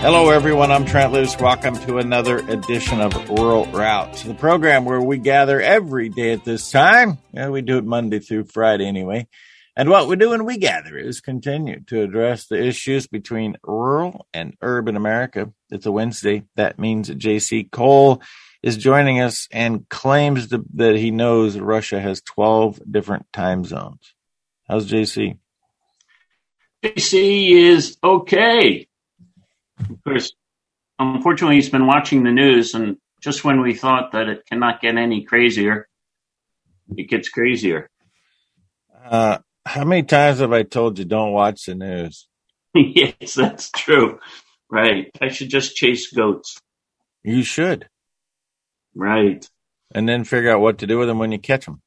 Hello, everyone. I'm Trent Loos. Welcome to another edition of Rural Routes, the program where we gather every day at this time. Yeah, we do it Monday through Friday anyway. And what we do when we gather is continue to address the issues between rural and urban America. It's a Wednesday. That means J.C. Cole is joining us and claims that he knows Russia has 12 different time zones. How's J.C.? J.C. is okay. Of course, unfortunately, he's been watching the news, and just when we thought that it cannot get any crazier, it gets crazier. Uh, how many times have I told you don't watch the news? yes, that's true. Right. I should just chase goats. You should. Right. And then figure out what to do with them when you catch them.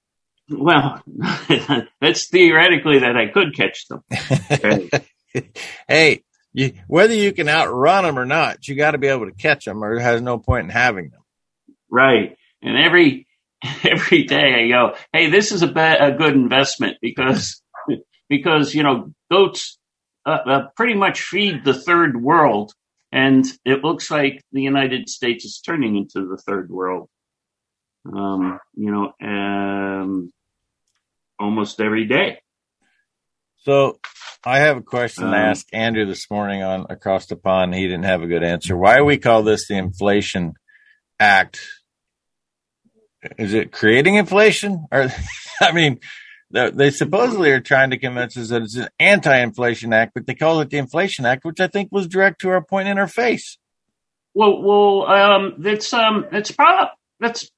Well, that's theoretically that I could catch them. hey, you, whether you can outrun them or not, you got to be able to catch them, or it has no point in having them. Right. And every every day I go, hey, this is a, ba- a good investment because because you know goats uh, uh, pretty much feed the third world, and it looks like the United States is turning into the third world. Um, you know, um, almost every day. So I have a question um, to ask Andrew this morning on across the pond. He didn't have a good answer. Why do we call this the Inflation Act? Is it creating inflation? Or, I mean, they supposedly are trying to convince us that it's an anti-inflation act, but they call it the Inflation Act, which I think was direct to our point in our face. Well, well, um, that's um, it's probably that's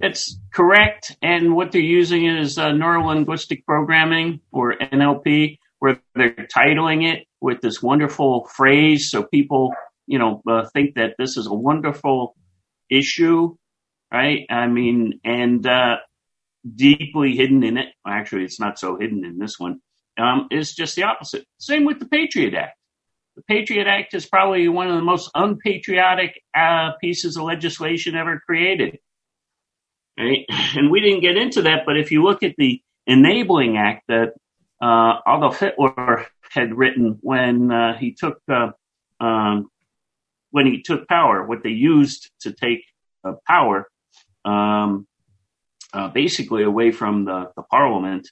that's correct. And what they're using is uh, neurolinguistic programming or NLP, where they're titling it with this wonderful phrase, so people, you know, uh, think that this is a wonderful issue, right? I mean, and uh, deeply hidden in it. Actually, it's not so hidden in this one. Um, is just the opposite. Same with the Patriot Act. The Patriot Act is probably one of the most unpatriotic uh, pieces of legislation ever created. Right? And we didn't get into that, but if you look at the Enabling Act that Adolf Hitler had written when uh, he took uh, um, when he took power, what they used to take uh, power, um, uh, basically away from the, the parliament,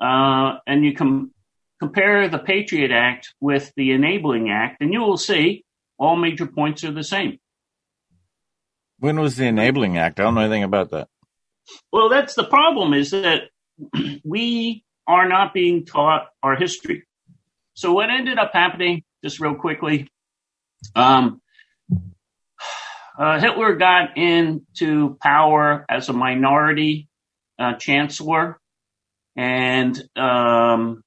uh, and you can compare the Patriot Act with the Enabling Act, and you will see all major points are the same. When was the Enabling Act? I don't know anything about that. Well, that's the problem is that we are not being taught our history. So what ended up happening, just real quickly, um, uh, Hitler got into power as a minority uh, chancellor, and um,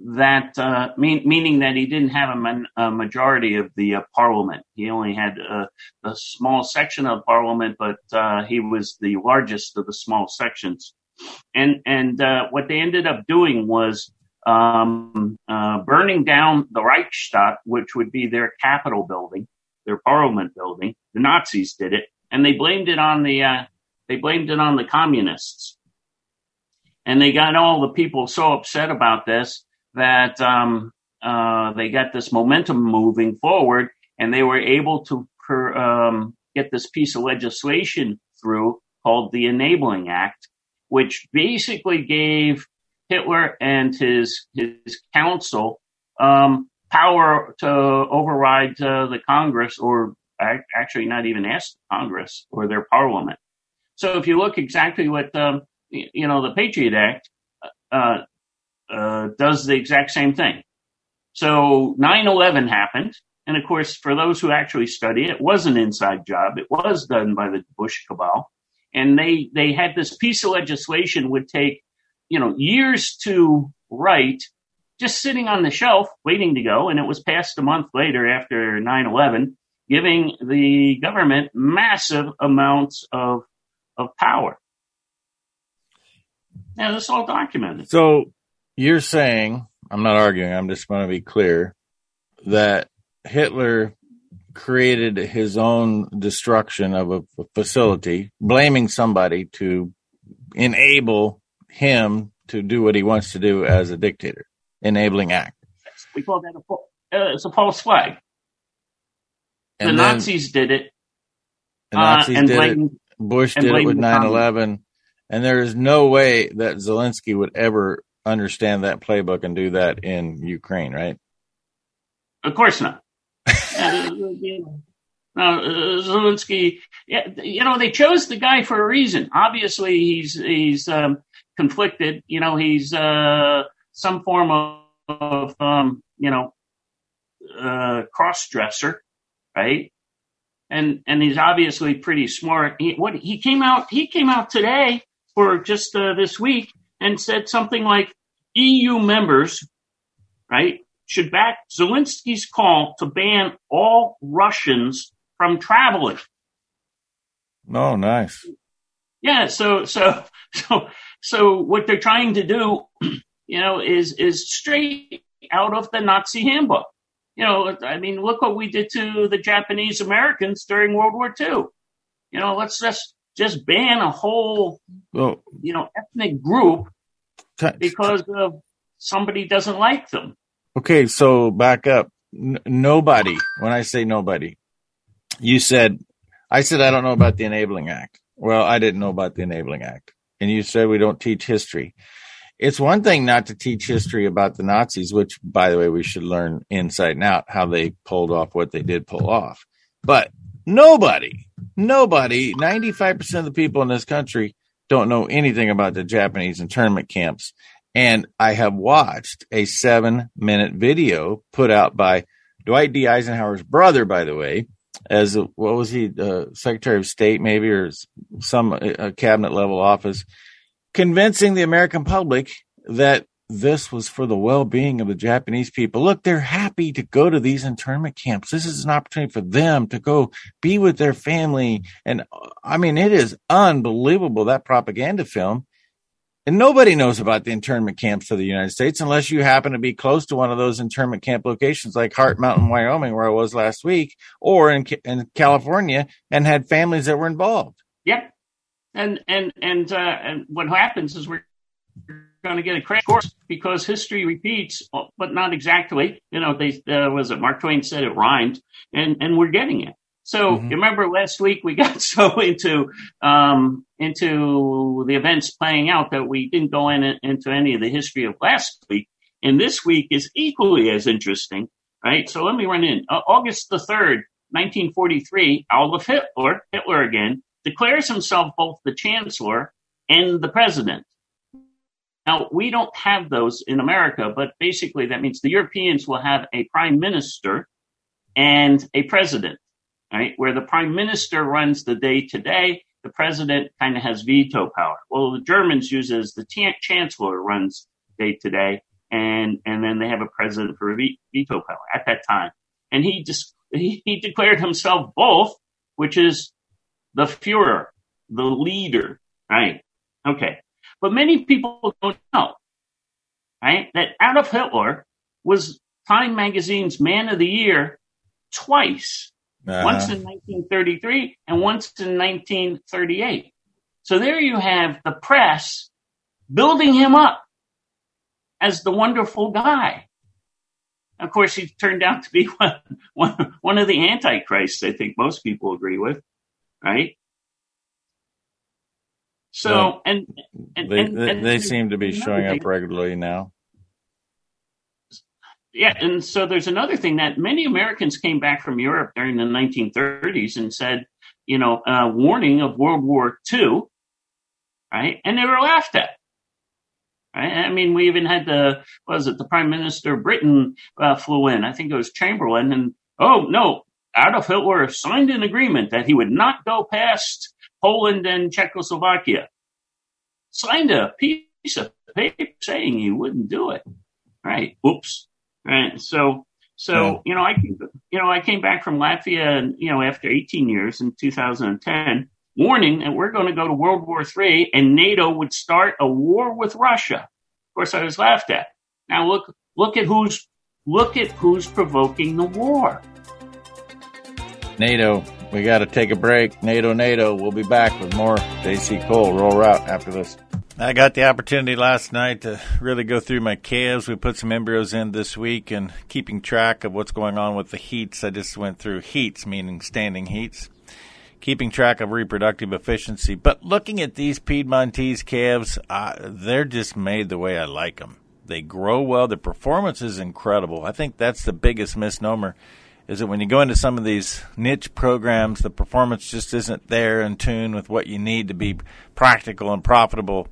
that uh, mean, meaning that he didn't have a, man, a majority of the uh, parliament. He only had a, a, small section of parliament, but uh, he was the largest of the small sections. And and uh, what they ended up doing was um, uh, burning down the Reichstag, which would be their capital building, their parliament building. The Nazis did it, and they blamed it on the uh, they blamed it on the communists. And they got all the people so upset about this that um, uh, they got this momentum moving forward, and they were able to per, um, get this piece of legislation through called the Enabling Act, which basically gave Hitler and his his council um, power to override uh, the Congress, or actually not even ask Congress or their Parliament. So if you look exactly what um, you know the Patriot Act uh, uh, does the exact same thing. So 9/11 happened, and of course, for those who actually study it was an inside job. It was done by the Bush cabal, and they they had this piece of legislation would take you know years to write, just sitting on the shelf waiting to go, and it was passed a month later after 9/11, giving the government massive amounts of of power. Now, this is all documented. So you're saying, I'm not arguing, I'm just going to be clear, that Hitler created his own destruction of a, facility, blaming somebody to enable him to do what he wants to do as a dictator, enabling act. We call that a, uh, it's a false flag. the Nazis did it. The Nazis uh, did it. Bush did it with 9 11. And there is no way that Zelensky would ever understand that playbook and do that in Ukraine, right? Of course not. Uh, Zelensky, you know, they chose the guy for a reason. Obviously, he's he's um, conflicted. You know, he's uh, some form of, of um, you know uh, cross dresser, right? And and he's obviously pretty smart. He, what he came out he came out today for just uh, this week and said something like EU members, right, should back Zelensky's call to ban all Russians from traveling. Oh, nice. Yeah. So so so so what they're trying to do, you know, is is straight out of the Nazi handbook you know, I mean, look what we did to the Japanese Americans during World War II. You know, let's just just ban a whole, well, you know, ethnic group because of somebody doesn't like them. Okay, so back up. N- nobody. When I say nobody, you said, I said I don't know about the Enabling Act. Well, I didn't know about the Enabling Act, and you said we don't teach history it's one thing not to teach history about the Nazis, which, by the way, we should learn inside and out how they pulled off what they did pull off. But nobody, nobody, 95% of the people in this country don't know anything about the Japanese internment camps. And I have watched a seven minute video put out by Dwight D. Eisenhower's brother, by the way, as a, what was he, uh, Secretary of State, maybe, or some uh, cabinet level office convincing the American public that this was for the well-being of the Japanese people. Look, they're happy to go to these internment camps. This is an opportunity for them to go be with their family. And I mean, it is unbelievable that propaganda film. And nobody knows about the internment camps of the United States unless you happen to be close to one of those internment camp locations like Heart Mountain, Wyoming, where I was last week, or in, in California and had families that were involved. Yep. And and and uh, and what happens is we're going to get a crash course because history repeats, but not exactly. You know, they uh, was it Mark Twain said it rhymed, and and we're getting it. So mm-hmm. remember last week we got so into um, into the events playing out that we didn't go in into any of the history of last week. And this week is equally as interesting, right? So let me run in. Uh, August the third, 1943, Adolf Hitler, Hitler again, declares himself both the chancellor and the president. Now, we don't have those in America, but basically that means the Europeans will have a prime minister and a president, right? Where the prime minister runs the day to day, the president kind of has veto power. Well, the Germans use as the t- chancellor runs day to day, and and then they have a president for veto power at that time. And he just he, he declared himself both, which is the Fuhrer, the leader, right? Okay. But many people don't know, right? That Adolf Hitler was Time Magazine's Man of the Year twice. Uh-huh. Once in 1933 and once in 1938. So there you have the press building him up as the wonderful guy. Of course, he turned out to be one, one, one of the antichrists, I think most people agree with right? So, and, and, they, and, and, they seem to be showing up regularly now. Yeah, and so there's another thing that many Americans came back from Europe during the 1930s and said, you know, uh, warning of World War II, right? And they were laughed at. Right? I mean, we even had the was it the Prime Minister of Britain uh, flew in? I think it was Chamberlain, and oh no, Adolf Hitler signed an agreement that he would not go past Poland and Czechoslovakia. Signed a piece of paper saying he wouldn't do it. Right. Oops. Right. So, so, you know, I, you know, I came back from Latvia and, you know, after 18 years in 2010, warning that we're going to go to World War III and NATO would start a war with Russia. Of course, I was laughed at. Now look, look at who's, look at who's provoking the war. NATO, we got to take a break. NATO, NATO. We'll be back with more JC Cole Rural Route after this. I got the opportunity last night to really go through my calves. We put some embryos in this week and keeping track of what's going on with the heats. I just went through heats, meaning standing heats, keeping track of reproductive efficiency. But looking at these Piedmontese calves, they're just made the way I like them. They grow well. The performance is incredible. I think that's the biggest misnomer is that when you go into some of these niche programs, the performance just isn't there in tune with what you need to be practical and profitable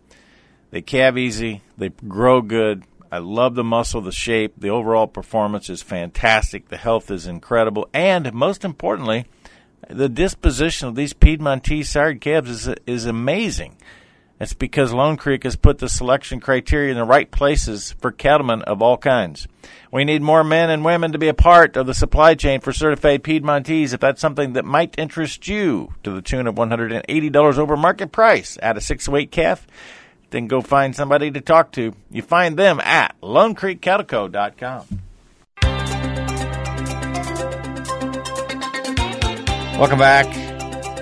they calve easy. They grow good. I love the muscle, the shape. The overall performance is fantastic. The health is incredible. And most importantly, the disposition of these Piedmontese sired calves is, is amazing. It's because Lone Creek has put the selection criteria in the right places for cattlemen of all kinds. We need more men and women to be a part of the supply chain for certified Piedmontese if that's something that might interest you to the tune of $180 over market price at a 6 weight calf then go find somebody to talk to. You find them at LoneCreekCattleCo.com. Welcome back.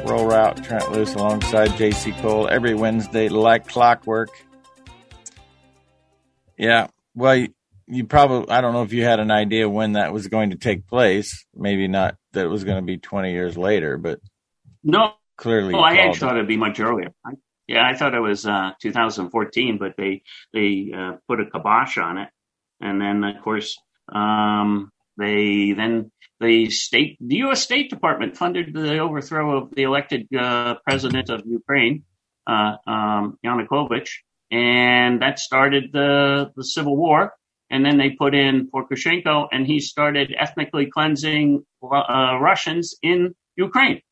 Rural Route Trent Loos alongside JC Cole every Wednesday like clockwork. Yeah, well, you, you probably, I don't know if you had an idea when that was going to take place. Maybe not that it was going to be 20 years later, but. No, clearly. Oh, I actually thought it'd be much earlier. I yeah, I thought it was uh, 2014, but they they uh, put a kibosh on it, and then of course um, they then the state the U.S. State Department funded the overthrow of the elected uh, president of Ukraine, uh, um, Yanukovych, and that started the the civil war. And then they put in Poroshenko, and he started ethnically cleansing uh, Russians in Ukraine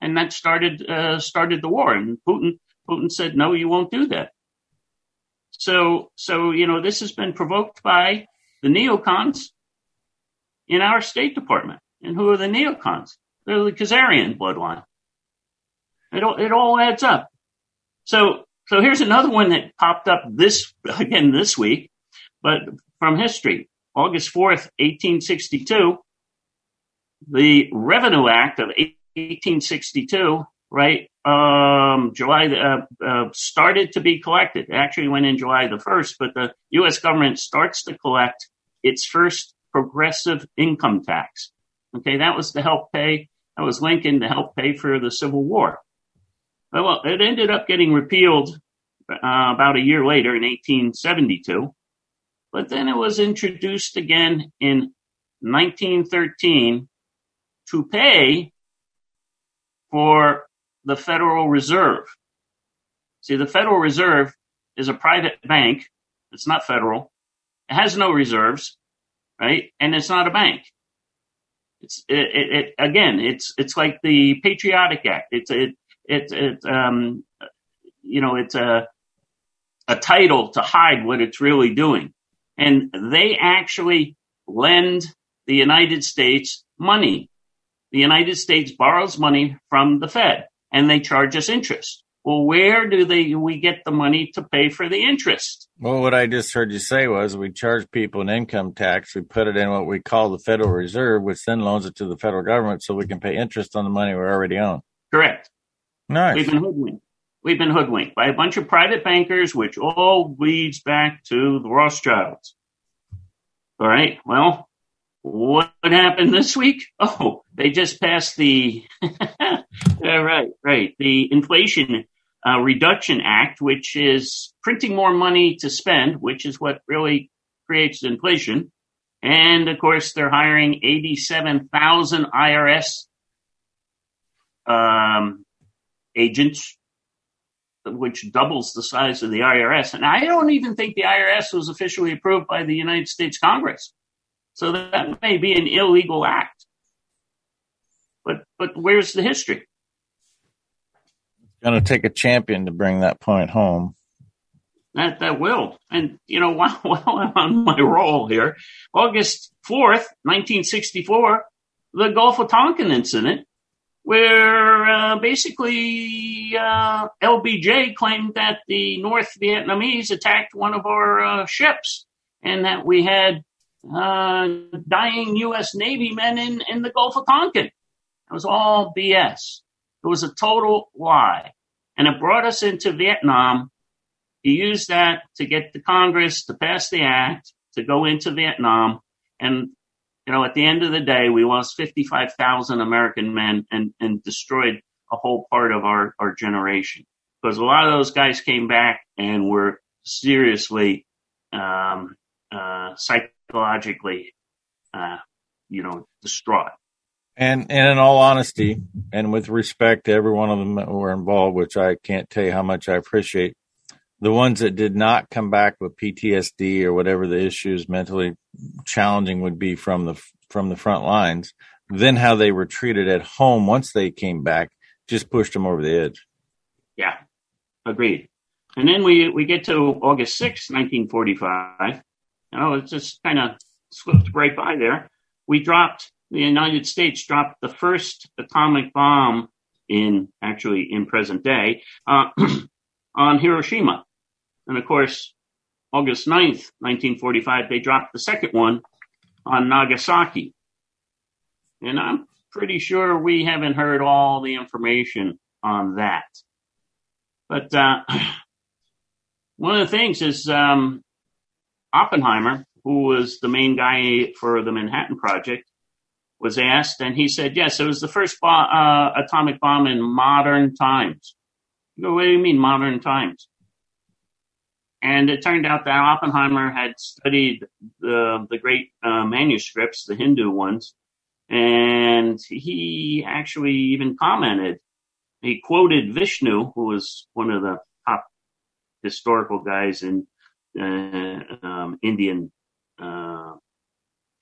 and that started uh, started the war. And Putin Putin said, "No, you won't do that." So so you know this has been provoked by the neocons in our State Department. And who are the neocons? They're the Khazarian bloodline. It all, it all adds up. So so here's another one that popped up this again this week, but from history. August 4th, 1862, the Revenue Act of 1862, right? Um, July uh, uh, started to be collected. It actually went in July the 1st, but the U.S. government starts to collect its first progressive income tax. Okay, that was to help pay. That was Lincoln to help pay for the Civil War. Well, it ended up getting repealed uh, about a year later in 1872, but then it was introduced again in 1913 to pay for the Federal Reserve. See, the Federal Reserve is a private bank. It's not federal. It has no reserves, right? And it's not a bank. It's it, it, it again. It's it's like the Patriotic Act. It's it it it um you know it's a a title to hide what it's really doing, and they actually lend the United States money the United States borrows money from the Fed and they charge us interest. Well, where do they we get the money to pay for the interest? Well, what I just heard you say was we charge people an income tax. We put it in what we call the Federal Reserve, which then loans it to the federal government so we can pay interest on the money we already own. Correct. Nice. We've been hoodwinked. We've been hoodwinked by a bunch of private bankers, which all leads back to the Rothschilds. All right. Well, what happened this week? Oh, they just passed the right, right, the Inflation uh, Reduction Act, which is printing more money to spend, which is what really creates inflation. And of course, they're hiring 87,000 IRS um, agents, which doubles the size of the IRS. And I don't even think the IRS was officially approved by the United States Congress. So that may be an illegal act. But but where's the history? It's going to take a champion to bring that point home. That that will. And you know, while, while I'm on my roll here, August fourth, nineteen sixty four, the Gulf of Tonkin incident, where uh, basically uh, LBJ claimed that the North Vietnamese attacked one of our uh, ships, and that we had uh, dying U.S. Navy men in, in the Gulf of Tonkin. It was all BS. It was a total lie. And it brought us into Vietnam he used that to get the Congress to pass the act to go into Vietnam. And, you know, at the end of the day, we lost 55,000 American men and, and destroyed a whole part of our, our generation. Because a lot of those guys came back and were seriously, um, uh, psychologically, uh, you know, distraught. And, and in all honesty, and with respect to every one of them that were involved, which I can't tell you how much I appreciate, the ones that did not come back with PTSD or whatever the issues mentally challenging would be from the from the front lines, then how they were treated at home once they came back just pushed them over the edge. Yeah, agreed. And then we we get to August 6, 1945. You know, it just kind of slipped right by there. We dropped the United States dropped the first atomic bomb in actually in present day uh, on Hiroshima. And of course, August 9th, 1945, they dropped the second one on Nagasaki. And I'm pretty sure we haven't heard all the information on that. But uh, one of the things is um, Oppenheimer, who was the main guy for the Manhattan Project, was asked, and he said, yes, it was the first bo- uh, atomic bomb in modern times. You go, what do you mean modern times? And it turned out that Oppenheimer had studied the, the great uh, manuscripts, the Hindu ones, and he actually even commented, he quoted Vishnu, who was one of the top historical guys in um, Indian uh,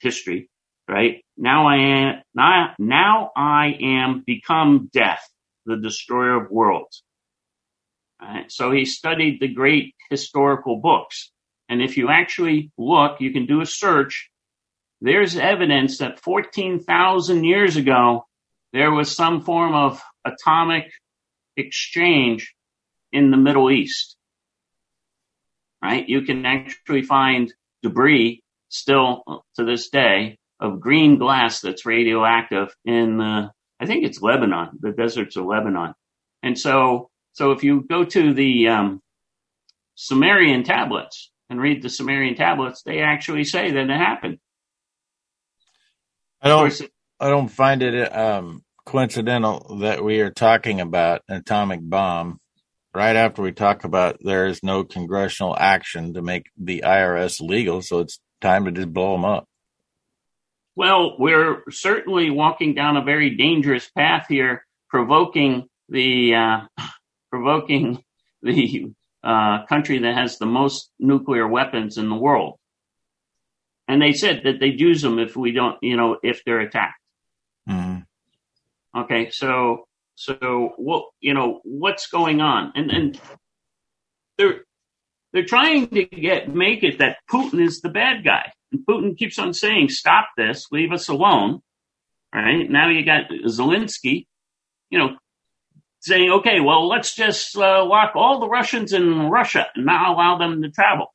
history right? Now I am, now, now I am become death, the destroyer of worlds. Right? So he studied the great historical books. And if you actually look, you can do a search. There's evidence that 14,000 years ago, there was some form of atomic exchange in the Middle East. Right? You can actually find debris still to this day of green glass that's radioactive in the, I think it's Lebanon, the deserts of Lebanon. And so, so if you go to the um, Sumerian tablets and read the Sumerian tablets, they actually say that it happened. I don't, I don't find it um, coincidental that we are talking about an atomic bomb right after we talk about there is no congressional action to make the IRS legal, so it's time to just blow them up. Well, we're certainly walking down a very dangerous path here, provoking the uh, provoking the uh, country that has the most nuclear weapons in the world. And they said that they'd use them if we don't, you know, if they're attacked. Mm-hmm. Okay, so so what you know what's going on, and and they're they're trying to get make it that Putin is the bad guy. And Putin keeps on saying, stop this, leave us alone. Right Now you got Zelensky, you know, saying, okay, well, let's just uh, lock all the Russians in Russia and not allow them to travel.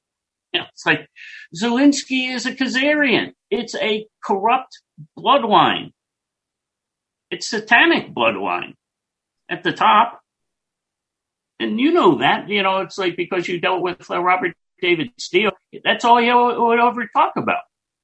You know, it's like Zelensky is a Khazarian. It's a corrupt bloodline. It's satanic bloodline at the top. And you know that, you know, it's like because you dealt with uh, Robert David Steele. That's all you would ever talk about.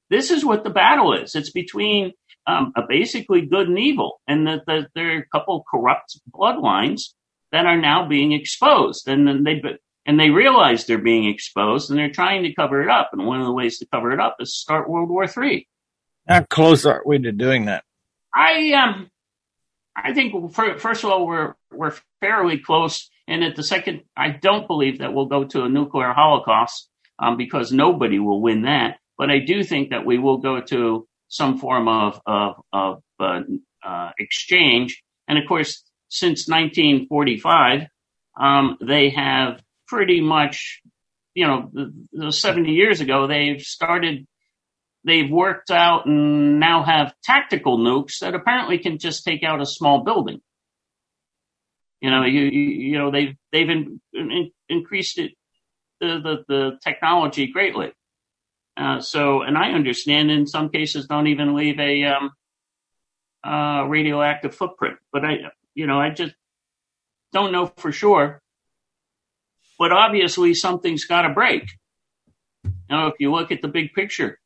This is what the battle is. It's between um, a basically good and evil, and that the, there are a couple corrupt bloodlines that are now being exposed, and then they and they realize they're being exposed, and they're trying to cover it up. And one of the ways to cover it up is start World War Three. How close are we to doing that? I um, I think for, first of all we're we're fairly close and at the second, I don't believe that we'll go to a nuclear holocaust um, because nobody will win that. But I do think that we will go to some form of of, of uh, uh, exchange. And of course, since 1945, um, they have pretty much, you know, the, the 70 years ago, they've started they've worked out and now have tactical nukes that apparently can just take out a small building. You know, you, you, know, they've, they've in, in, increased it, the, the, the technology greatly. Uh, so, and I understand in some cases don't even leave a, um, uh, radioactive footprint, but I, you know, I just don't know for sure. but obviously something's got to break. Now, if you look at the big picture,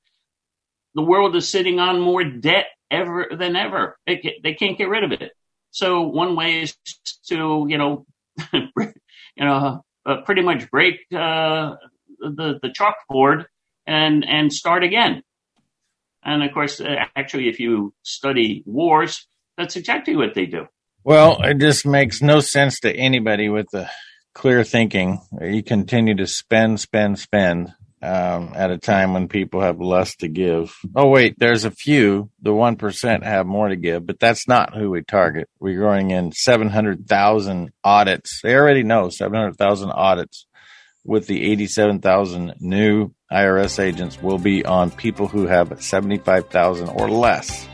the world is sitting on more debt ever than ever. They, they can't get rid of it. So one way is to, you know, you know, uh, pretty much break uh, the the chalkboard and and start again. And of course, uh, actually, if you study wars, that's exactly what they do. Well, it just makes no sense to anybody with the clear thinking. You continue to spend, spend, spend um, at a time when people have less to give. Oh, wait, there's a few. The 1% have more to give, but that's not who we target. We're going in 700,000 audits. They already know 700,000 audits with the 87,000 new IRS agents will be on people who have 75,000 or less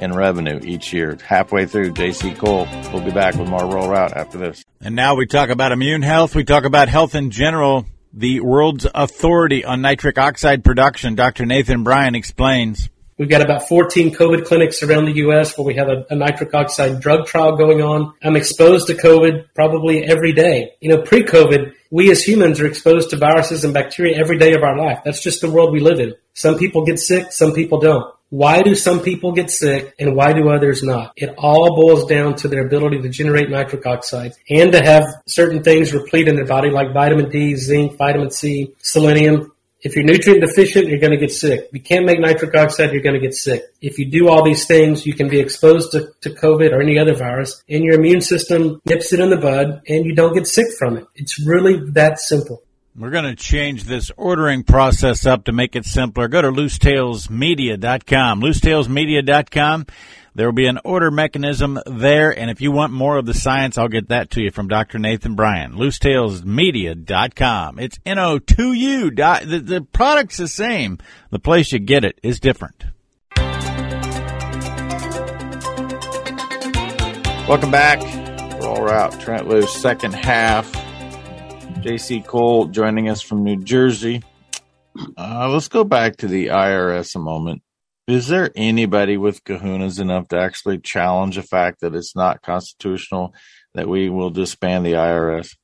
in revenue each year. Halfway through, JC Cole will be back with more Rural Route after this. And now we talk about immune health. We talk about health in general. The world's authority on nitric oxide production, Dr. Nathan Bryan explains. We've got about 14 COVID clinics around the U.S. where we have a, a, nitric oxide drug trial going on. I'm exposed to COVID probably every day. You know, pre-COVID, we as humans are exposed to viruses and bacteria every day of our life. That's just the world we live in. Some people get sick, some people don't. Why do some people get sick and why do others not? It all boils down to their ability to generate nitric oxide and to have certain things replete in their body like vitamin D, zinc, vitamin C, selenium. If you're nutrient deficient, you're going to get sick. If you can't make nitric oxide, you're going to get sick. If you do all these things, you can be exposed to, to COVID or any other virus and your immune system nips it in the bud and you don't get sick from it. It's really that simple. We're going to change this ordering process up to make it simpler. Go to loosetailsmedia.com. Loosetailsmedia.com. There will be an order mechanism there, and if you want more of the science, I'll get that to you from Dr. Nathan Bryan. Loosetailsmedia.com. It's N-O-2-U. The, the product's the same. The place you get it is different. Welcome back. Rural Route Trent Loos second half JC Cole joining us from New Jersey. Uh, let's go back to the IRS a moment. Is there anybody with kahunas enough to actually challenge the fact that it's not constitutional that we will disband the IRS?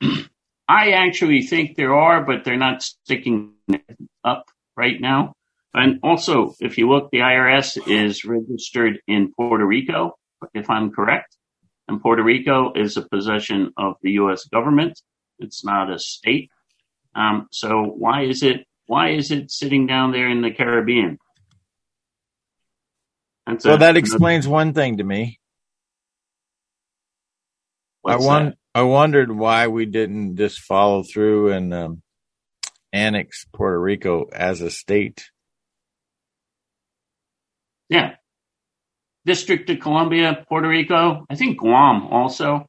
I actually think there are, but they're not sticking up right now. And also, if you look, the IRS is registered in Puerto Rico, if I'm correct and Puerto Rico is a possession of the U.S. government. It's not a state. Um, so why is it why is it sitting down there in the Caribbean? That's well, a, that explains one thing to me. I won- I wondered why we didn't just follow through and um, annex Puerto Rico as a state. Yeah, District of Columbia, Puerto Rico, I think Guam also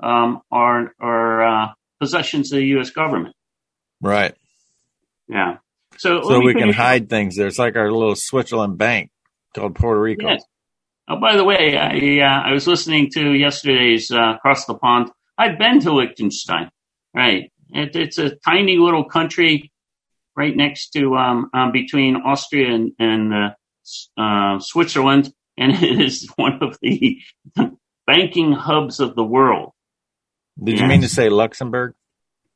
um, are are uh, possessions of the U.S. government. Right. Yeah. So so we can hide things there. It's like our little Switzerland bank called Puerto Rico. Yes. Oh, by the way, I uh, I was listening to yesterday's uh, Across the Pond. I've been to Liechtenstein. Right. It, it's a tiny little country right next to um, um between Austria and, and uh, uh Switzerland and it is one of the banking hubs of the world. Did yes. you mean to say Luxembourg?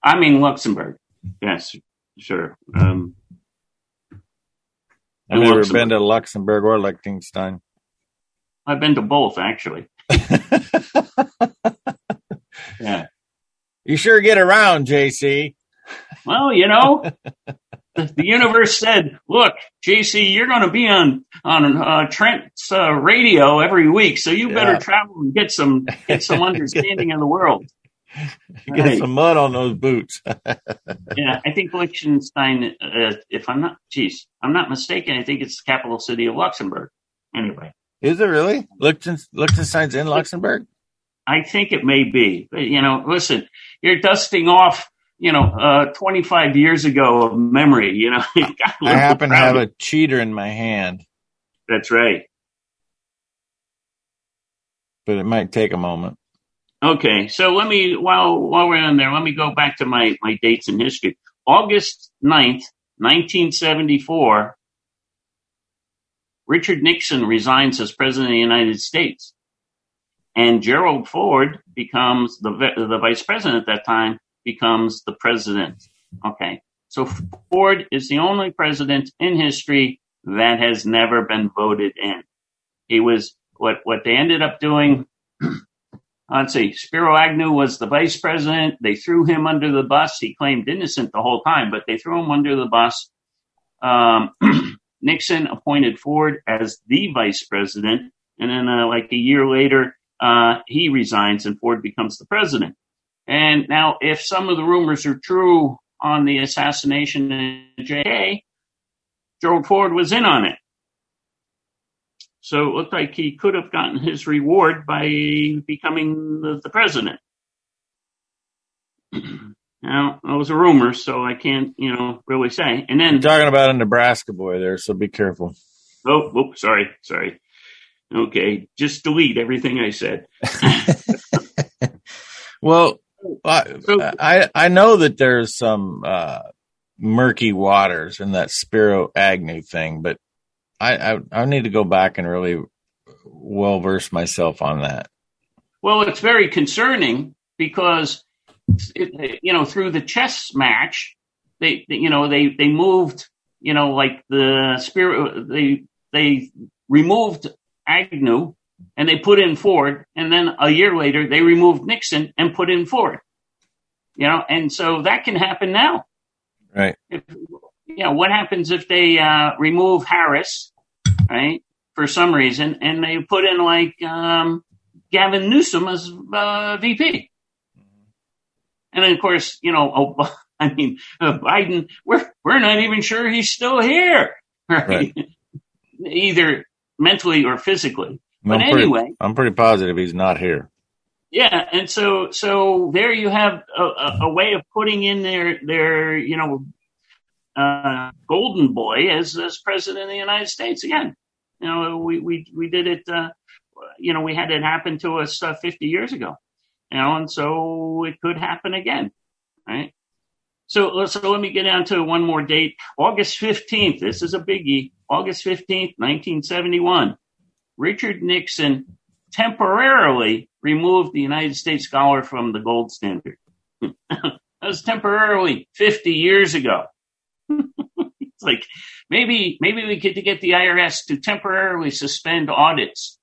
I mean Luxembourg. Yes, sure. Um, I've never Luxembourg. been to Luxembourg or Liechtenstein. I've been to both, actually. yeah. You sure get around, JC. Well, you know, the universe said, "Look, JC, you're going to be on on uh, Trent's uh, radio every week, so you better yeah. travel and get some get some understanding of the world." Get right. some mud on those boots. yeah, I think Liechtenstein. Uh, if I'm not, geez, I'm not mistaken. I think it's the capital city of Luxembourg. Anyway, is it really? Liechtenstein's in Luxembourg. I think it may be. But, you know, listen, you're dusting off you know, uh, 25 years ago of memory, you know. I happen to have a cheater in my hand. That's right. But it might take a moment. Okay, so let me while while we're on there, let me go back to my my dates in history. August 9th, 1974, Richard Nixon resigns as president of the United States. and Gerald Ford becomes the the vice president at that time becomes the president. Okay, so Ford is the only president in history that has never been voted in. He was what what they ended up doing. Let's see, Spiro Agnew was the vice president. They threw him under the bus. He claimed innocent the whole time, but they threw him under the bus. Um, Nixon appointed Ford as the vice president, and then uh, like a year later, uh, he resigns and Ford becomes the president. And now, if some of the rumors are true on the assassination of JFK, Gerald Ford was in on it. So it looked like he could have gotten his reward by becoming the, the president. now, it was a rumor, so I can't, you know, really say. And then You're talking about a Nebraska boy there, so be careful. Oh, oh, sorry, sorry. Okay, just delete everything I said. well, I, I, I know that there's some uh, murky waters in that Spiro Agnew thing, but I, I, I need to go back and really well verse myself on that. Well, it's very concerning because it, you know through the chess match, they you know they they moved you know like the spirit they they removed Agnew and they put in Ford, and then a year later they removed Nixon and put in Ford. You know, and so that can happen now. Right. If, you know, what happens if they uh, remove Harris, right, for some reason, and they put in like um, Gavin Newsom as uh, VP? And then, of course, you know, oh, I mean, uh, Biden, we're we're not even sure he's still here, right? right. Either mentally or physically. But I'm anyway, pretty, I'm pretty positive he's not here. Yeah, and so so there you have a, a, a way of putting in their their you know uh, golden boy as as president of the United States again. You know, we we we did it. Uh, you know, we had it happen to us uh, 50 years ago. You know, and so it could happen again, right? So, so let me get down to one more date. August 15th. This is a biggie. August 15th, 1971. Richard Nixon temporarily removed the United States dollar from the gold standard. that was temporarily 50 years ago. it's like maybe maybe we could get the IRS to temporarily suspend audits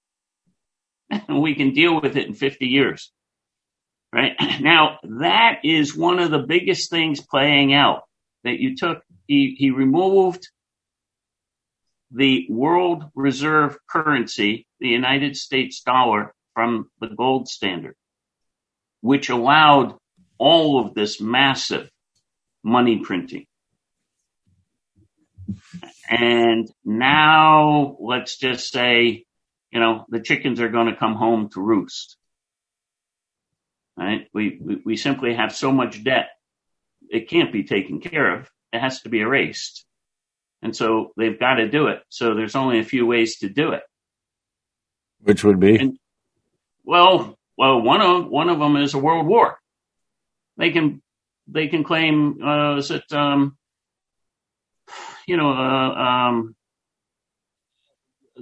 and we can deal with it in 50 years. Right? Now, that is one of the biggest things playing out that you took he, he removed the world reserve currency, the United States dollar, from the gold standard, which allowed all of this massive money printing. And now let's just say, you know, the chickens are going to come home to roost. Right? We, we, simply have so much debt. It can't be taken care of. It has to be erased. And so they've got to do it. So there's only a few ways to do it. Which would be? And, well, well, one of one of them is a world war. They can they can claim uh, is it um, you know uh, um,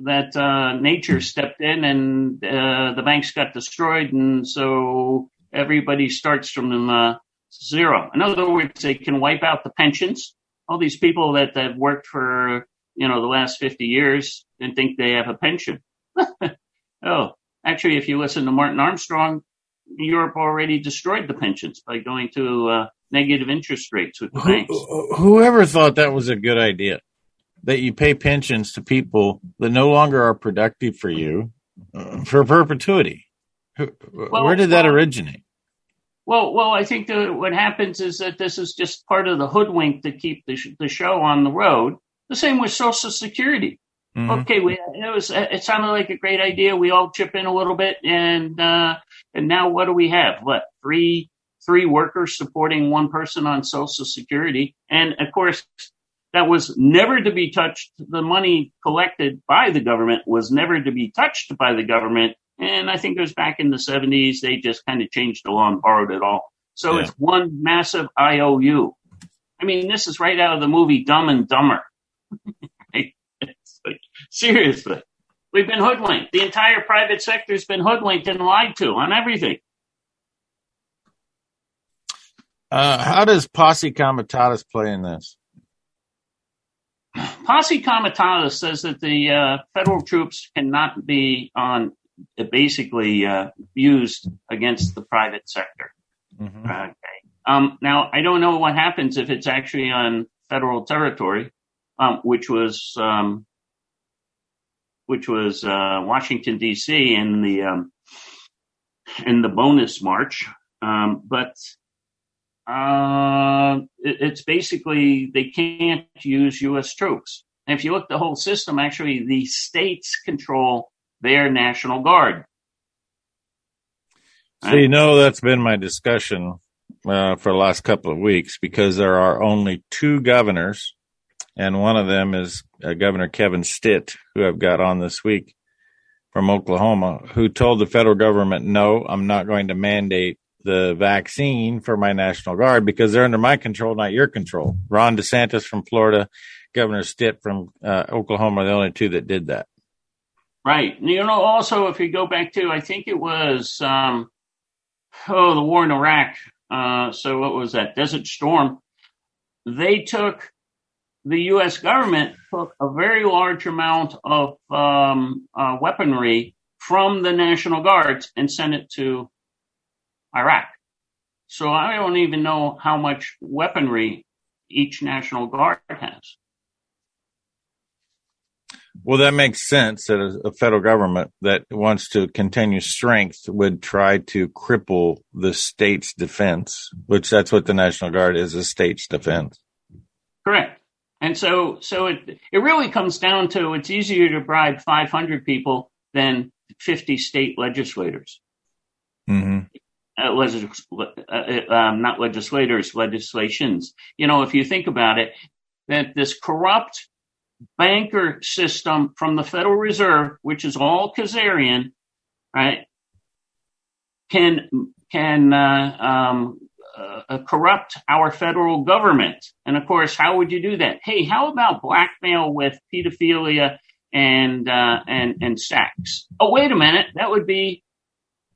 that uh, nature stepped in and uh, the banks got destroyed, and so everybody starts from uh, zero. In other words, they can wipe out the pensions all these people that have worked for you know the last 50 years and think they have a pension. Oh actually if you listen to martin armstrong europe already destroyed the pensions by going to uh, negative interest rates with the Who, banks. whoever thought that was a good idea? That you pay pensions to people that no longer are productive for you uh, for perpetuity. Well, where did that well, originate Well, well, I think that what happens is that this is just part of the hoodwink to keep the, sh- the show on the road. The same with Social Security. Mhm. Okay, we, it was it sounded like a great idea. We all chip in a little bit, and uh, and now what do we have? What three three workers supporting one person on Social Security? And of course, that was never to be touched. The money collected by the government was never to be touched by the government. And I think it was back in the 70s, they just kind of changed the law and borrowed it all. So Yeah. it's one massive IOU. I mean, this is right out of the movie Dumb and Dumber. like, seriously. We've been hoodwinked. The entire private sector's been hoodwinked and lied to on everything. Uh, how does posse comitatus play in this? Posse comitatus says that the uh, federal troops cannot be on basically uh, used against the private sector. Mm-hmm. Okay. Um, now I don't know what happens if it's actually on federal territory, um, which was um, which was uh, Washington D.C. in the um, in the bonus march, um, but uh, it, it's basically they can't use U.S. troops. And if you look at the whole system, actually, the states control their national guard. So you know that's been my discussion uh, for the last couple of weeks because there are only two governors, and one of them is uh, Governor Kevin Stitt, who I've got on this week from Oklahoma, who told the federal government, "No, I'm not going to mandate the vaccine for my National Guard because they're under my control, not your control. Ron DeSantis from Florida, Governor Stitt from uh, Oklahoma are the only two that did that. Right. You know, also, if you go back to, I think it was, um, oh, the war in Iraq. Uh, so what was that? Desert Storm. They took, the U.S. government took a very large amount of um, uh, weaponry from the National Guards and sent it to Iraq. So I don't even know how much weaponry each National Guard has. Well, that makes sense that a, federal government that wants to continue strength would try to cripple the state's defense, which that's what the National Guard is, a state's defense. Correct. And so, so it, it really comes down to it's easier to bribe 500 people than 50 state legislators. Mm-hmm uh, legis- uh, um, not legislators, legislations. You know, if you think about it, that this corrupt banker system from the Federal Reserve, which is all Khazarian, right, can can uh, um, uh, corrupt our federal government. And of course, how would you do that? Hey, how about blackmail with pedophilia and uh, and and sex? Oh, wait a minute, that would be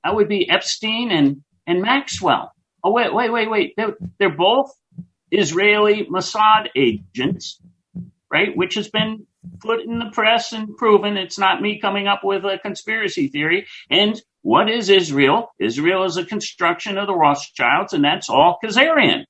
that would be Epstein and and Maxwell. Oh, wait, wait, wait, wait. They're, they're both Israeli Mossad agents, right? Which has been put in the press and proven. It's not me coming up with a conspiracy theory. And what is Israel? Israel is a construction of the Rothschilds, and that's all Khazarian.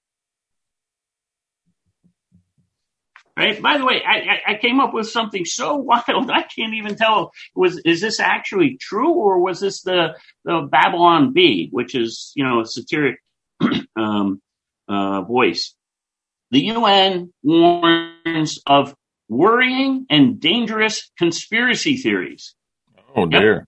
Right. By the way, I, I, came up with something so wild I can't even tell. Was is this actually true, or was this the the Babylon Bee, which is you know a satiric um, uh, voice? The UN warns of worrying and dangerous conspiracy theories. Oh dear.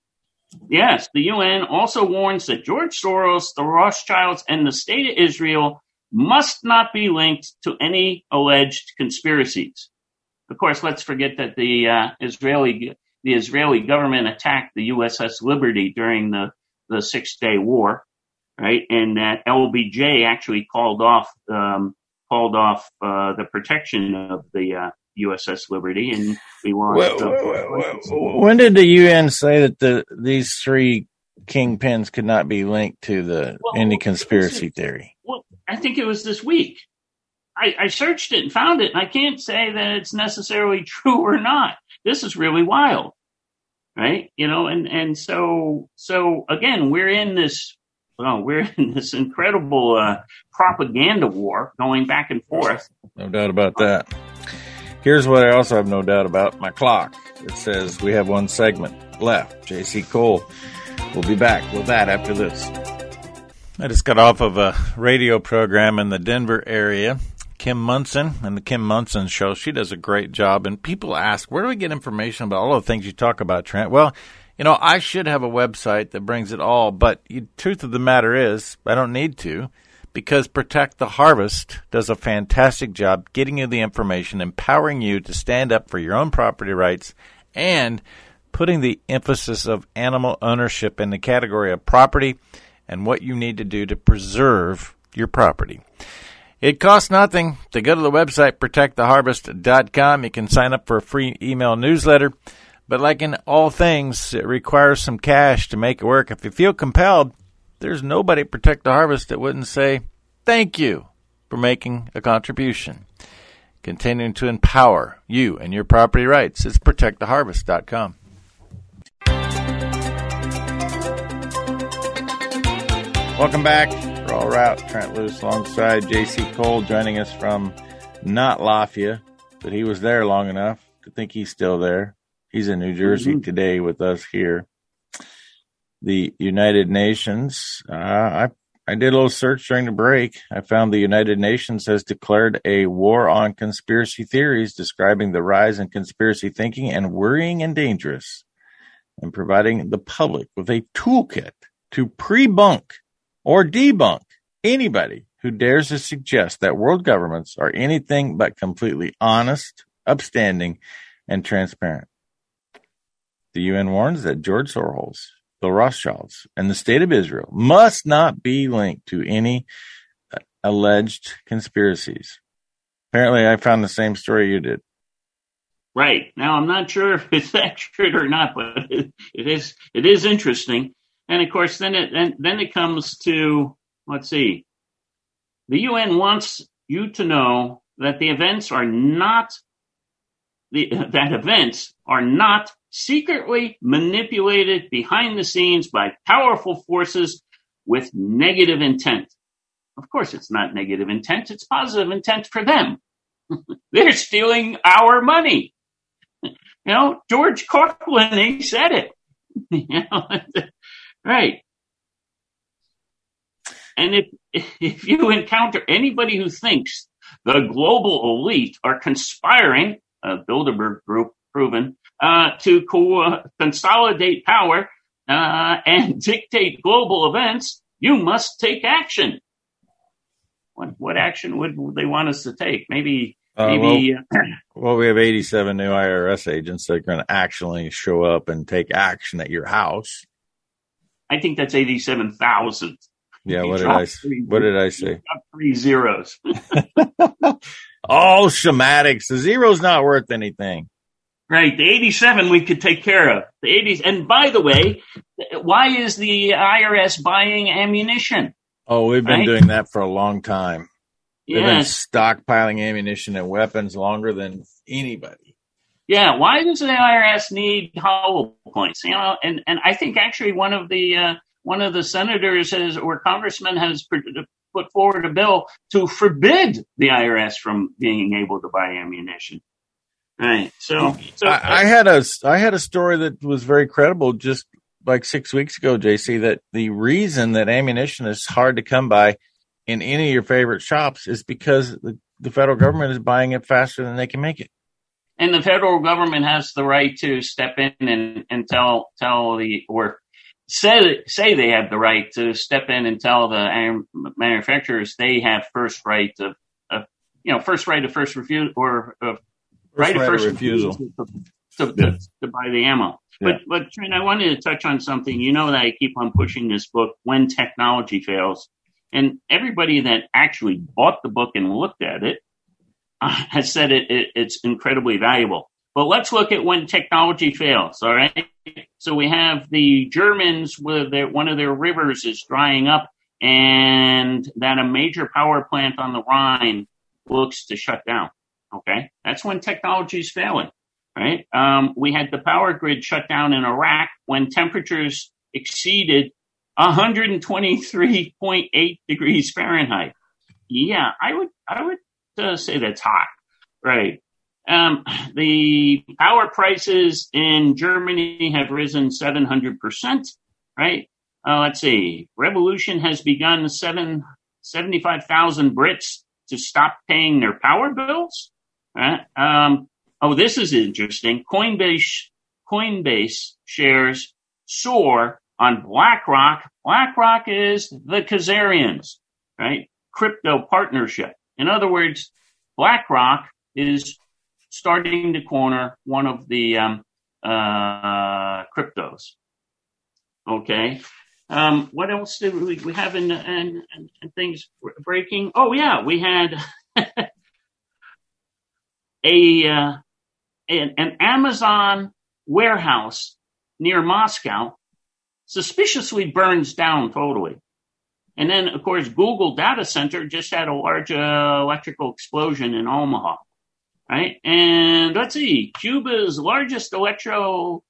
Yes, the UN also warns that George Soros, the Rothschilds, and the state of Israel must not be linked to any alleged conspiracies. Of course, let's forget that the uh, Israeli the Israeli government attacked the USS Liberty during the the Six Day War, right? And that LBJ actually called off um, called off uh, the protection of the uh, USS Liberty, and we lost. when did the UN say that the these three kingpins could not be linked to the well, any conspiracy theory? Well, I think it was this week. I, I searched it and found it, and I can't say that it's necessarily true or not. This is really wild, right? You know, and and so so again, we're in this. Well, we're in this incredible uh, propaganda war going back and forth. No doubt about that. Here's what I also have no doubt about my clock. It says we have one segment left. JC Cole will be back with that after this. I just got off of a radio program in the Denver area. Kim Monson and the Kim Monson Show. She does a great job. And people ask, where do we get information about all the things you talk about, Trent? Well, you know, I should have a website that brings it all, but the truth of the matter is, I don't need to because Protect the Harvest does a fantastic job getting you the information, empowering you to stand up for your own property rights, and putting the emphasis of animal ownership in the category of property and what you need to do to preserve your property. It costs nothing to go to the website protecttheharvest.com. You can sign up for a free email newsletter. But like in all things, it requires some cash to make it work. If you feel compelled, there's nobody Protect the Harvest that wouldn't say thank you for making a contribution. Continuing to empower you and your property rights. It's protecttheharvest.com. Welcome back. Rural Route. Trent Loos alongside JC Cole joining us from not Lafayette, but he was there long enough to think he's still there. He's in New Jersey mm-hmm. today with us here. The United Nations. Uh, I I did a little search during the break. I found the United Nations has declared a war on conspiracy theories, describing the rise in conspiracy thinking and worrying and dangerous, and providing the public with a toolkit to pre-bunk or debunk anybody who dares to suggest that world governments are anything but completely honest, upstanding, and transparent. The UN warns that George Soros, the Rothschilds, and the state of Israel must not be linked to any uh, alleged conspiracies. Apparently, I found the same story you did. Right now, I'm not sure if it's accurate or not, but it, it is it is interesting. And of course, then it then, then it comes to let's see. The UN wants you to know that the events are not the, that events are not secretly manipulated behind the scenes by powerful forces with negative intent. Of course, it's not negative intent; it's positive intent for them. They're stealing our money. You know, George Carlin, he said it. you know, Right. And if if you encounter anybody who thinks the global elite are conspiring, uh, Bilderberg Group proven, uh, to co- uh, consolidate power uh, and dictate global events, you must take action. What, what action would they want us to take? Maybe uh, maybe. Well, well, we have 87 new IRS agents that are going to actually show up and take action at your house. I think that's 87,000. Yeah, what did I three, what did I say? Three zeros. oh, schematics. The zero's not worth anything. Right. The 87 we could take care of. The 80s. And by the way, why is the IRS buying ammunition? Oh, we've been right? doing that for a long time. They've yes. been stockpiling ammunition and weapons longer than anybody. Yeah, why does the IRS need hollow points? You know, and and I think actually one of the uh, one of the senators has or congressman has put forward a bill to forbid the IRS from being able to buy ammunition. Right. So, so I, I had a I had a story that was very credible just like six weeks ago, JC. That the reason that ammunition is hard to come by in any of your favorite shops is because the, the federal government is buying it faster than they can make it and the federal government has the right to step in and, and tell tell the or say say they have the right to step in and tell the manufacturers they have first right of, of you know first right of first refusal or of right, of first refusal, to, to, to, to, buy the ammo. Yeah. But but Trent, I wanted to touch on something. You know that I keep on pushing this book when technology fails, and everybody that actually bought the book and looked at it has said it, it, it's incredibly valuable. But let's look at when technology fails. All right. So we have the Germans with their, one of their rivers is drying up and that a major power plant on the Rhine looks to shut down. Okay. That's when technology is failing. Right. Um, we had the power grid shut down in Iraq when temperatures exceeded 123.8 degrees Fahrenheit. Yeah, I would, I would to say that's hot, right? Um, the power prices in Germany have risen 700%, right? Uh, let's see. Revolution has begun seven, 75,000 Brits to stop paying their power bills. Right? Um, oh, this is interesting. Coinbase, Coinbase shares soar on BlackRock. BlackRock is the Khazarians, right? Crypto partnership. In other words, BlackRock is starting to corner one of the um, uh, cryptos. Okay. Um, what else did we, we have in, in, in, things breaking? Oh yeah, we had a uh, an, an, Amazon warehouse near Moscow suspiciously burns down totally. And then, of course, Google data center just had a large uh, electrical explosion in Omaha, right? And let's see, Cuba's largest electro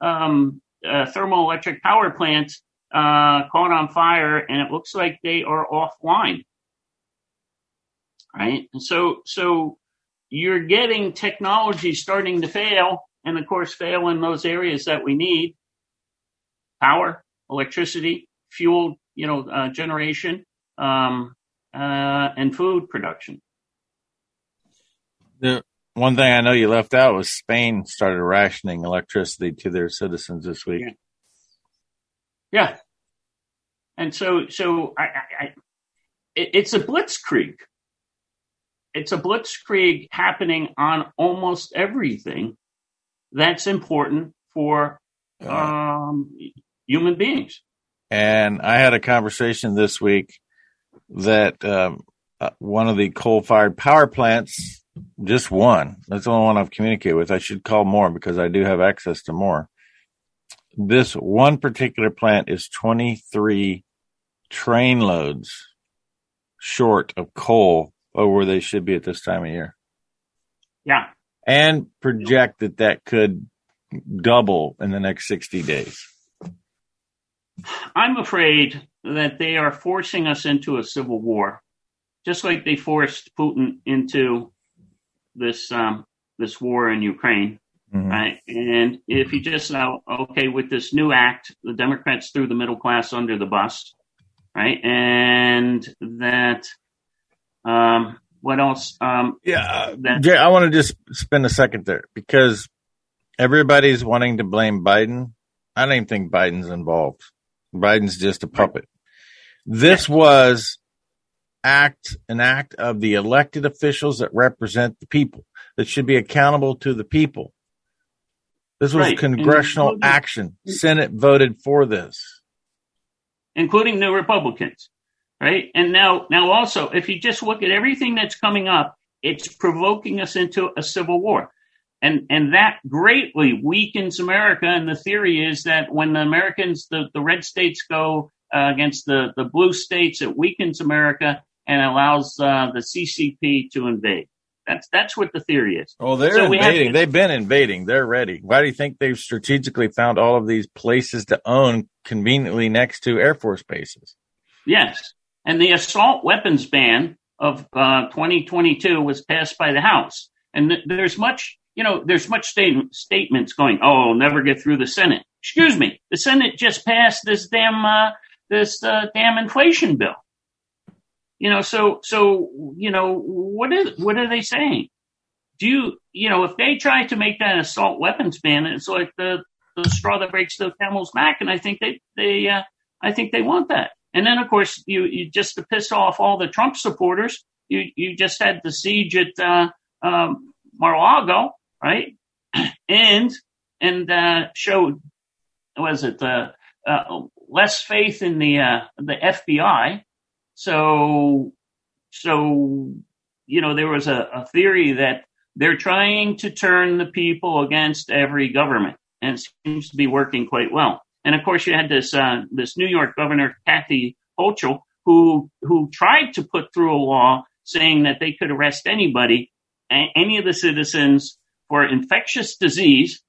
um, uh, thermoelectric power plant uh, caught on fire, and it looks like they are offline, right? And so, so you're getting technology starting to fail, and of course, fail in those areas that we need power, electricity, fuel, you know, uh, generation, um, uh, and food production. The one thing I know you left out was Spain started rationing electricity to their citizens this week. Yeah. yeah. And so, so I, I, I it, it's a blitzkrieg. It's a blitzkrieg happening on almost everything that's important for um, human beings. And I had a conversation this week that um, uh, one of the coal fired power plants, just one, that's the only one I've communicated with. I should call more because I do have access to more. This one particular plant is 23 train loads short of coal over where they should be at this time of year. Yeah. And project that that could double in the next 60 days. I'm afraid that they are forcing us into a civil war, just like they forced Putin into this um, this war in Ukraine. Mm-hmm. Right? And if you just now, okay, with this new act, the Democrats threw the middle class under the bus, right? And that, um, what else? Um, yeah, that, Jay, I want to just spend a second there because everybody's wanting to blame Biden. I don't even think Biden's involved. Biden's just a puppet. This was act an act of the elected officials that represent the people that should be accountable to the people. This was right. congressional action. Senate voted for this, including the Republicans, right? And now, now also, if you just look at everything that's coming up, it's provoking us into a civil war and and that greatly weakens America. And the theory is that when the Americans, the, the red states go uh, against the the blue states, it weakens America and allows uh, the CCP to invade. That's that's what the theory is. Oh, they're so invading. To, they've been invading. They're ready. Why do you think they've strategically found all of these places to own conveniently next to Air Force bases? Yes, and the assault weapons ban of uh, 2022 was passed by the House, and th- there's much you know, there's much state- statements going, oh, I'll never get through the Senate. Excuse me, the Senate just passed this damn uh, this uh, damn inflation bill. You know, so so you know what is what are they saying? Do you you know if they try to make that assault weapons ban, it's like the the straw that breaks the camel's back, and I think they they uh, I think they want that. And then of course you you just to piss off all the Trump supporters, you you just had the siege at uh, um, Mar-a-Lago, right? And and uh, showed was it uh, uh, less faith in the uh, the FBI. So so you know there was a, a theory that they're trying to turn the people against every government, and seems to be working quite well. And of course, you had this uh, this New York governor Kathy Hochul who who tried to put through a law saying that they could arrest anybody, any of the citizens for infectious disease,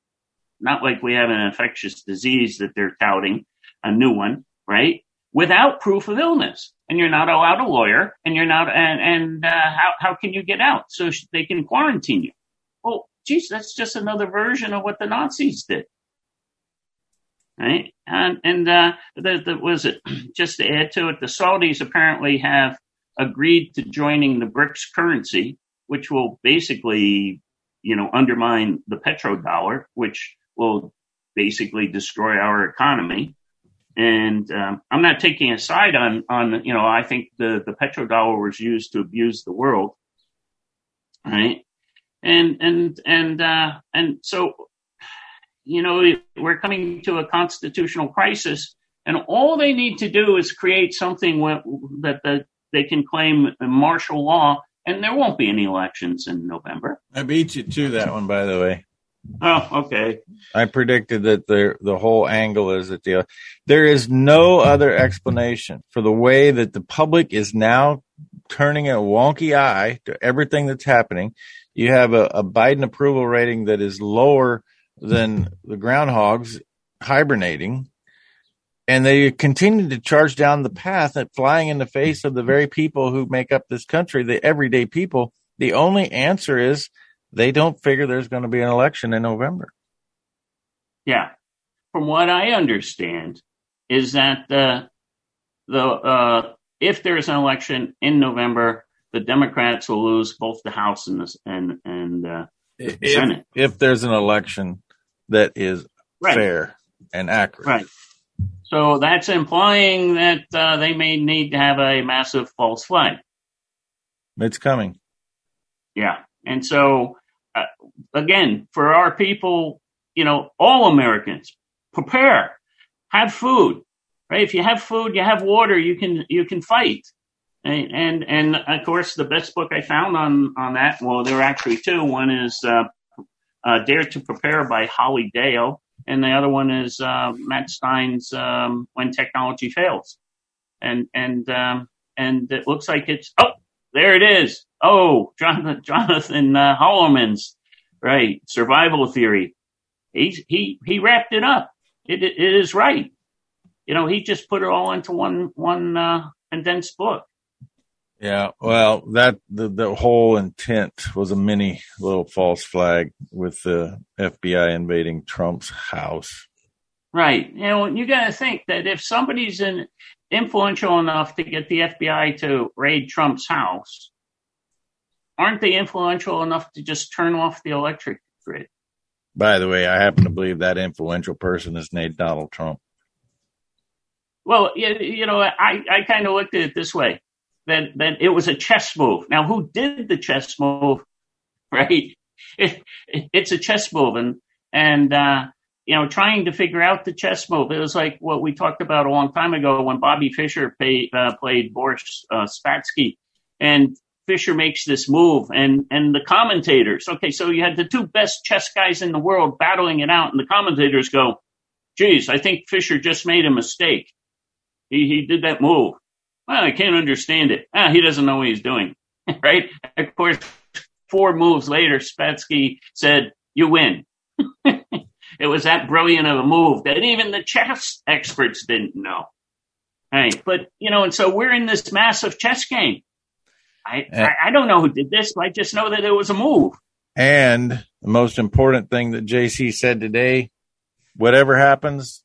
not like we have an infectious disease that they're touting, a new one, right? Without proof of illness. And you're not allowed a lawyer and you're not, and, and uh, how, how can you get out? So they can quarantine you. Well, geez, that's just another version of what the Nazis did. Right? And, and, uh, the, the, was it, just to add to it, the Saudis apparently have agreed to joining the BRICS currency, which will basically you know, undermine the petrodollar, which will basically destroy our economy. And um, I'm not taking a side on on you know I think the the petrodollar was used to abuse the world, right? And and and uh, and so you know we're coming to a constitutional crisis, and all they need to do is create something that the, they can claim martial law and there won't be any elections in November. I beat you to that one, by the way. Oh, okay. I predicted that the the whole angle is that the there is no other explanation for the way that the public is now turning a wonky eye to everything that's happening. You have a, a Biden approval rating that is lower than the groundhogs hibernating. And they continue to charge down the path at flying in the face of the very people who make up this country, the everyday people. The only answer is they don't figure there's going to be an election in November. Yeah. From what I understand, is that the the uh, if there is an election in November, the Democrats will lose both the House and the and and uh, the if, Senate. If there's an election that is Right. fair and accurate, Right. So that's implying that uh, they may need to have a massive false flag. it's coming. Yeah. And so, uh, again, for our people, you know, all Americans, prepare, have food, right? If you have food, you have water, you can, you can fight. And, and, and of course, the best book I found on, on that, well, there are actually two. One is, uh, uh, Dare to Prepare by Holly Deyo. And the other one is, uh, Matt Stein's, um, When Technology Fails. And, and, um, and it looks like it's, oh, there it is. Oh, Jonathan, Jonathan uh, Hollerman's right survival theory. He he he wrapped it up. It, it it is right. You know, he just put it all into one one uh, condensed book. Yeah, well, that the the whole intent was a mini little false flag with the FBI invading Trump's house. Right. You know, you got to think that if somebody's in, influential enough to get the FBI to raid Trump's house, aren't they influential enough to just turn off the electric grid? By the way, I happen to believe that influential person is named Donald Trump. Well, you, you know, I, I kind of looked at it this way that, that it was a chess move. Now, who did the chess move? Right? It, it's a chess move. And, and, uh, you know, trying to figure out the chess move. It was like what we talked about a long time ago when Bobby Fischer pay, uh, played Boris uh, Spassky. And Fischer makes this move and, and the commentators, okay, so you had the two best chess guys in the world battling it out and the commentators go, geez, I think Fischer just made a mistake. He, he did that move. Well, I can't understand it. Ah, he doesn't know what he's doing, right? Of course, four moves later, Spassky said, you win. it was that brilliant of a move that even the chess experts didn't know. Right. But, you know, and so we're in this massive chess game. I, I, I don't know who did this, but I just know that it was a move. And the most important thing that JC said today, whatever happens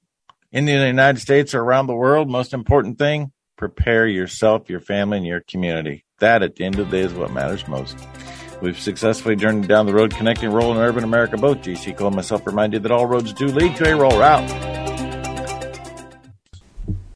in the United States or around the world, most important thing, prepare yourself, your family, and your community. That at the end of the day is what matters most. We've successfully journeyed down the road connecting rural and urban America. Both JC Cole and myself remind you that all roads do lead to a Rural Route.